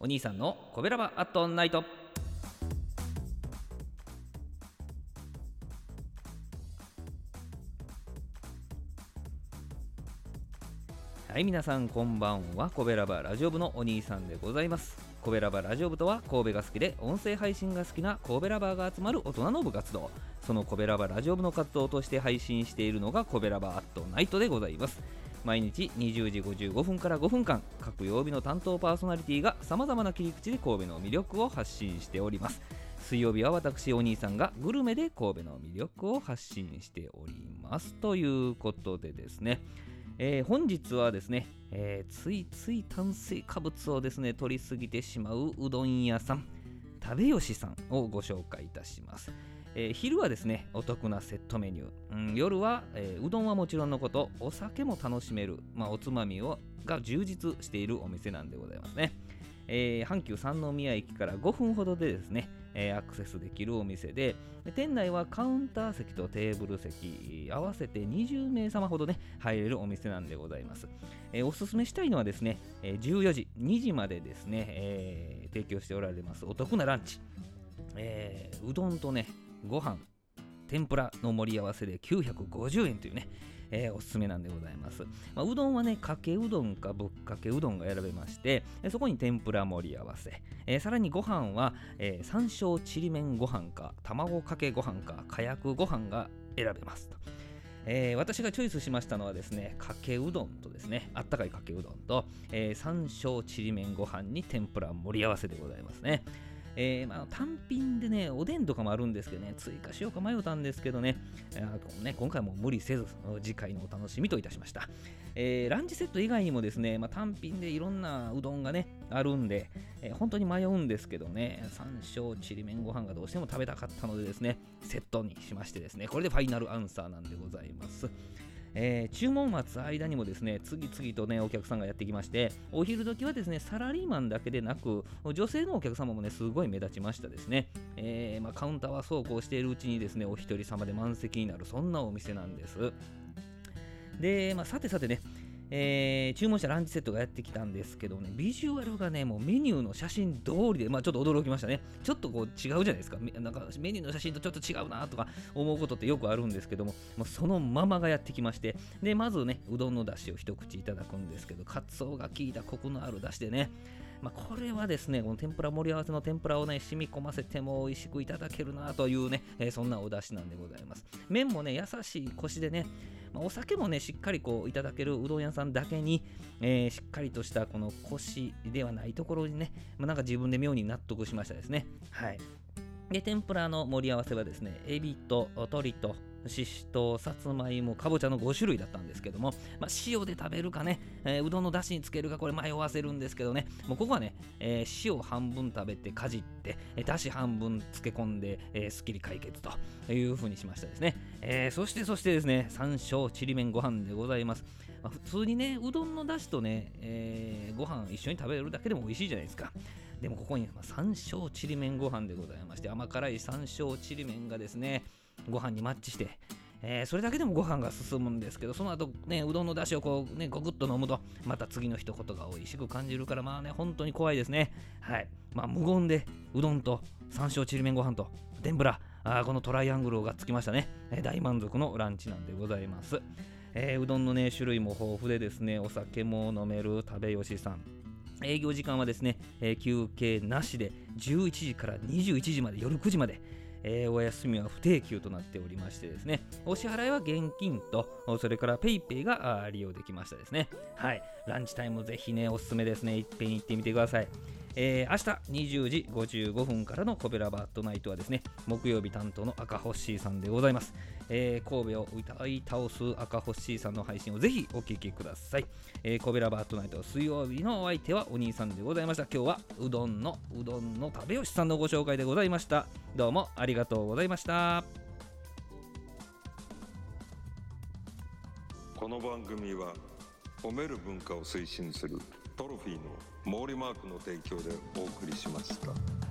お兄さんのコベラバアットナイト。はい皆さんこんばんは。コベラバラジオ部のお兄さんでございます。コベラバラジオ部とは神戸が好きで音声配信が好きな神戸ラバーが集まる大人の部活動。そのコベラバラジオ部の活動として配信しているのがコベラバアットナイトでございます。毎日20時55分から5分間各曜日の担当パーソナリティがさまざまな切り口で神戸の魅力を発信しております。水曜日は私お兄さんがグルメで神戸の魅力を発信しておりますということでですね。えー、本日はですね、えー、ついつい炭水化物をですね取りすぎてしまううどん屋さん食べよしさんをご紹介いたします、えー、昼はですねお得なセットメニュー、うん、夜は、えうどんはもちろんのことお酒も楽しめる、まあ、おつまみをが充実しているお店なんでございますね。えー、阪急三宮駅から5分ほどでですね、アクセスできるお店で店内はカウンター席とテーブル席合わせて20名様ほどね入れるお店なんでございます、おすすめしたいのはですね、え14時2時までですね、え提供しておられますお得なランチ、えうどんとねご飯天ぷらの盛り合わせで950円というねえー、おすすめなんでございます。まあ、うどんはね、かけうどんかぶっかけうどんが選べまして、そこに天ぷら盛り合わせ、えー、さらにご飯は、えー、山椒ちりめんご飯か、卵かけご飯か、かやくご飯が選べますと。えー、私がチョイスしましたのはですね、かけうどんとですね、あったかいかけうどんと、えー、山椒ちりめんご飯に天ぷら盛り合わせでございますね。えー、まあ、単品でね、おでんとかもあるんですけどね、追加しようか迷ったんですけどね、えー、ね今回も無理せず、次回のお楽しみといたしました。えー、ランチセット以外にもですね、まあ、単品でいろんなうどんがね、あるんで、えー、本当に迷うんですけどね、山椒ちりめんご飯がどうしても食べたかったのでですね、セットにしましてですね、これでファイナルアンサーなんでございます。えー、注文待つ間にもですね次々とねお客さんがやってきましてお昼時はですねサラリーマンだけでなく女性のお客様もねすごい目立ちましたですね、えー、まあ、カウンターはそうこうしているうちにですねお一人様で満席になるそんなお店なんです。で、まあ、さてさてねえー、注文したランチセットがやってきたんですけどね、ビジュアルがね、もうメニューの写真通りで、まあちょっと驚きましたね。ちょっとこう違うじゃないですか。なんかメニューの写真とちょっと違うなとか思うことってよくあるんですけども、もうそのままがやってきまして、で、まずね、うどんの出汁を一口いただくんですけど、かつおが効いたコクのある出汁でね、まあ、これはですね、この天ぷら盛り合わせの天ぷらをね、染み込ませても美味しくいただけるなというね、えー、そんなお出汁なんでございます。麺もね、優しいコシでね、まあ、お酒もね、しっかりこういただけるうどん屋さんだけに、えー、しっかりとしたこのコシではないところにね、まあ、なんか自分で妙に納得しましたですね。はい。で、天ぷらの盛り合わせはですね、エビと鶏とししと、さつまいも、かぼちゃの5種類だったんですけども、まあ、塩で食べるかね、えー、うどんのだしにつけるか、これ迷わせるんですけどね、もうここはね、えー、塩半分食べてかじって、えー、だし半分漬け込んで、えー、すっきり解決という風にしましたですね。えー、そしてそしてですね、山椒ちりめんご飯でございます。まあ、普通にね、うどんのだしとね、えー、ご飯一緒に食べるだけでも美味しいじゃないですか。でもここに、まあ、山椒ちりめんご飯でございまして、甘辛い山椒ちりめんがですね、ご飯にマッチして、えー、それだけでもご飯が進むんですけど、その後ね、うどんの出汁をこうね、ごくっと飲むと、また次の一言が美味しく感じるから、まあね、本当に怖いですね。はい。まあ、無言で、うどんと山椒ちりめんご飯と天ぷら、あこのトライアングルがつきましたね、えー、大満足のランチなんでございます。えー、うどんのね、種類も豊富でですね、お酒も飲める食べよしさん。営業時間はですね、えー、休憩なしで11時から21時まで、夜9時まで、えー、お休みは不定休となっておりましてですね、お支払いは現金と、それから PayPay が利用できましたですね。はい。ランチタイムぜひね、おすすめですね。いっぺん行ってみてください。えー、明日20時55分からのコベラバットナイトはですね、木曜日担当の赤星さんでございます。えー、神戸を歌い倒す赤星さんの配信をぜひお聴きください。えー、コベラバットナイト水曜日のお相手はお兄さんでございました。今日はうどんのうどんの食べよしさんのご紹介でございました。どうもありがとうございました。この番組は褒める文化を推進するトロフィーの毛利マークの提供でお送りしました。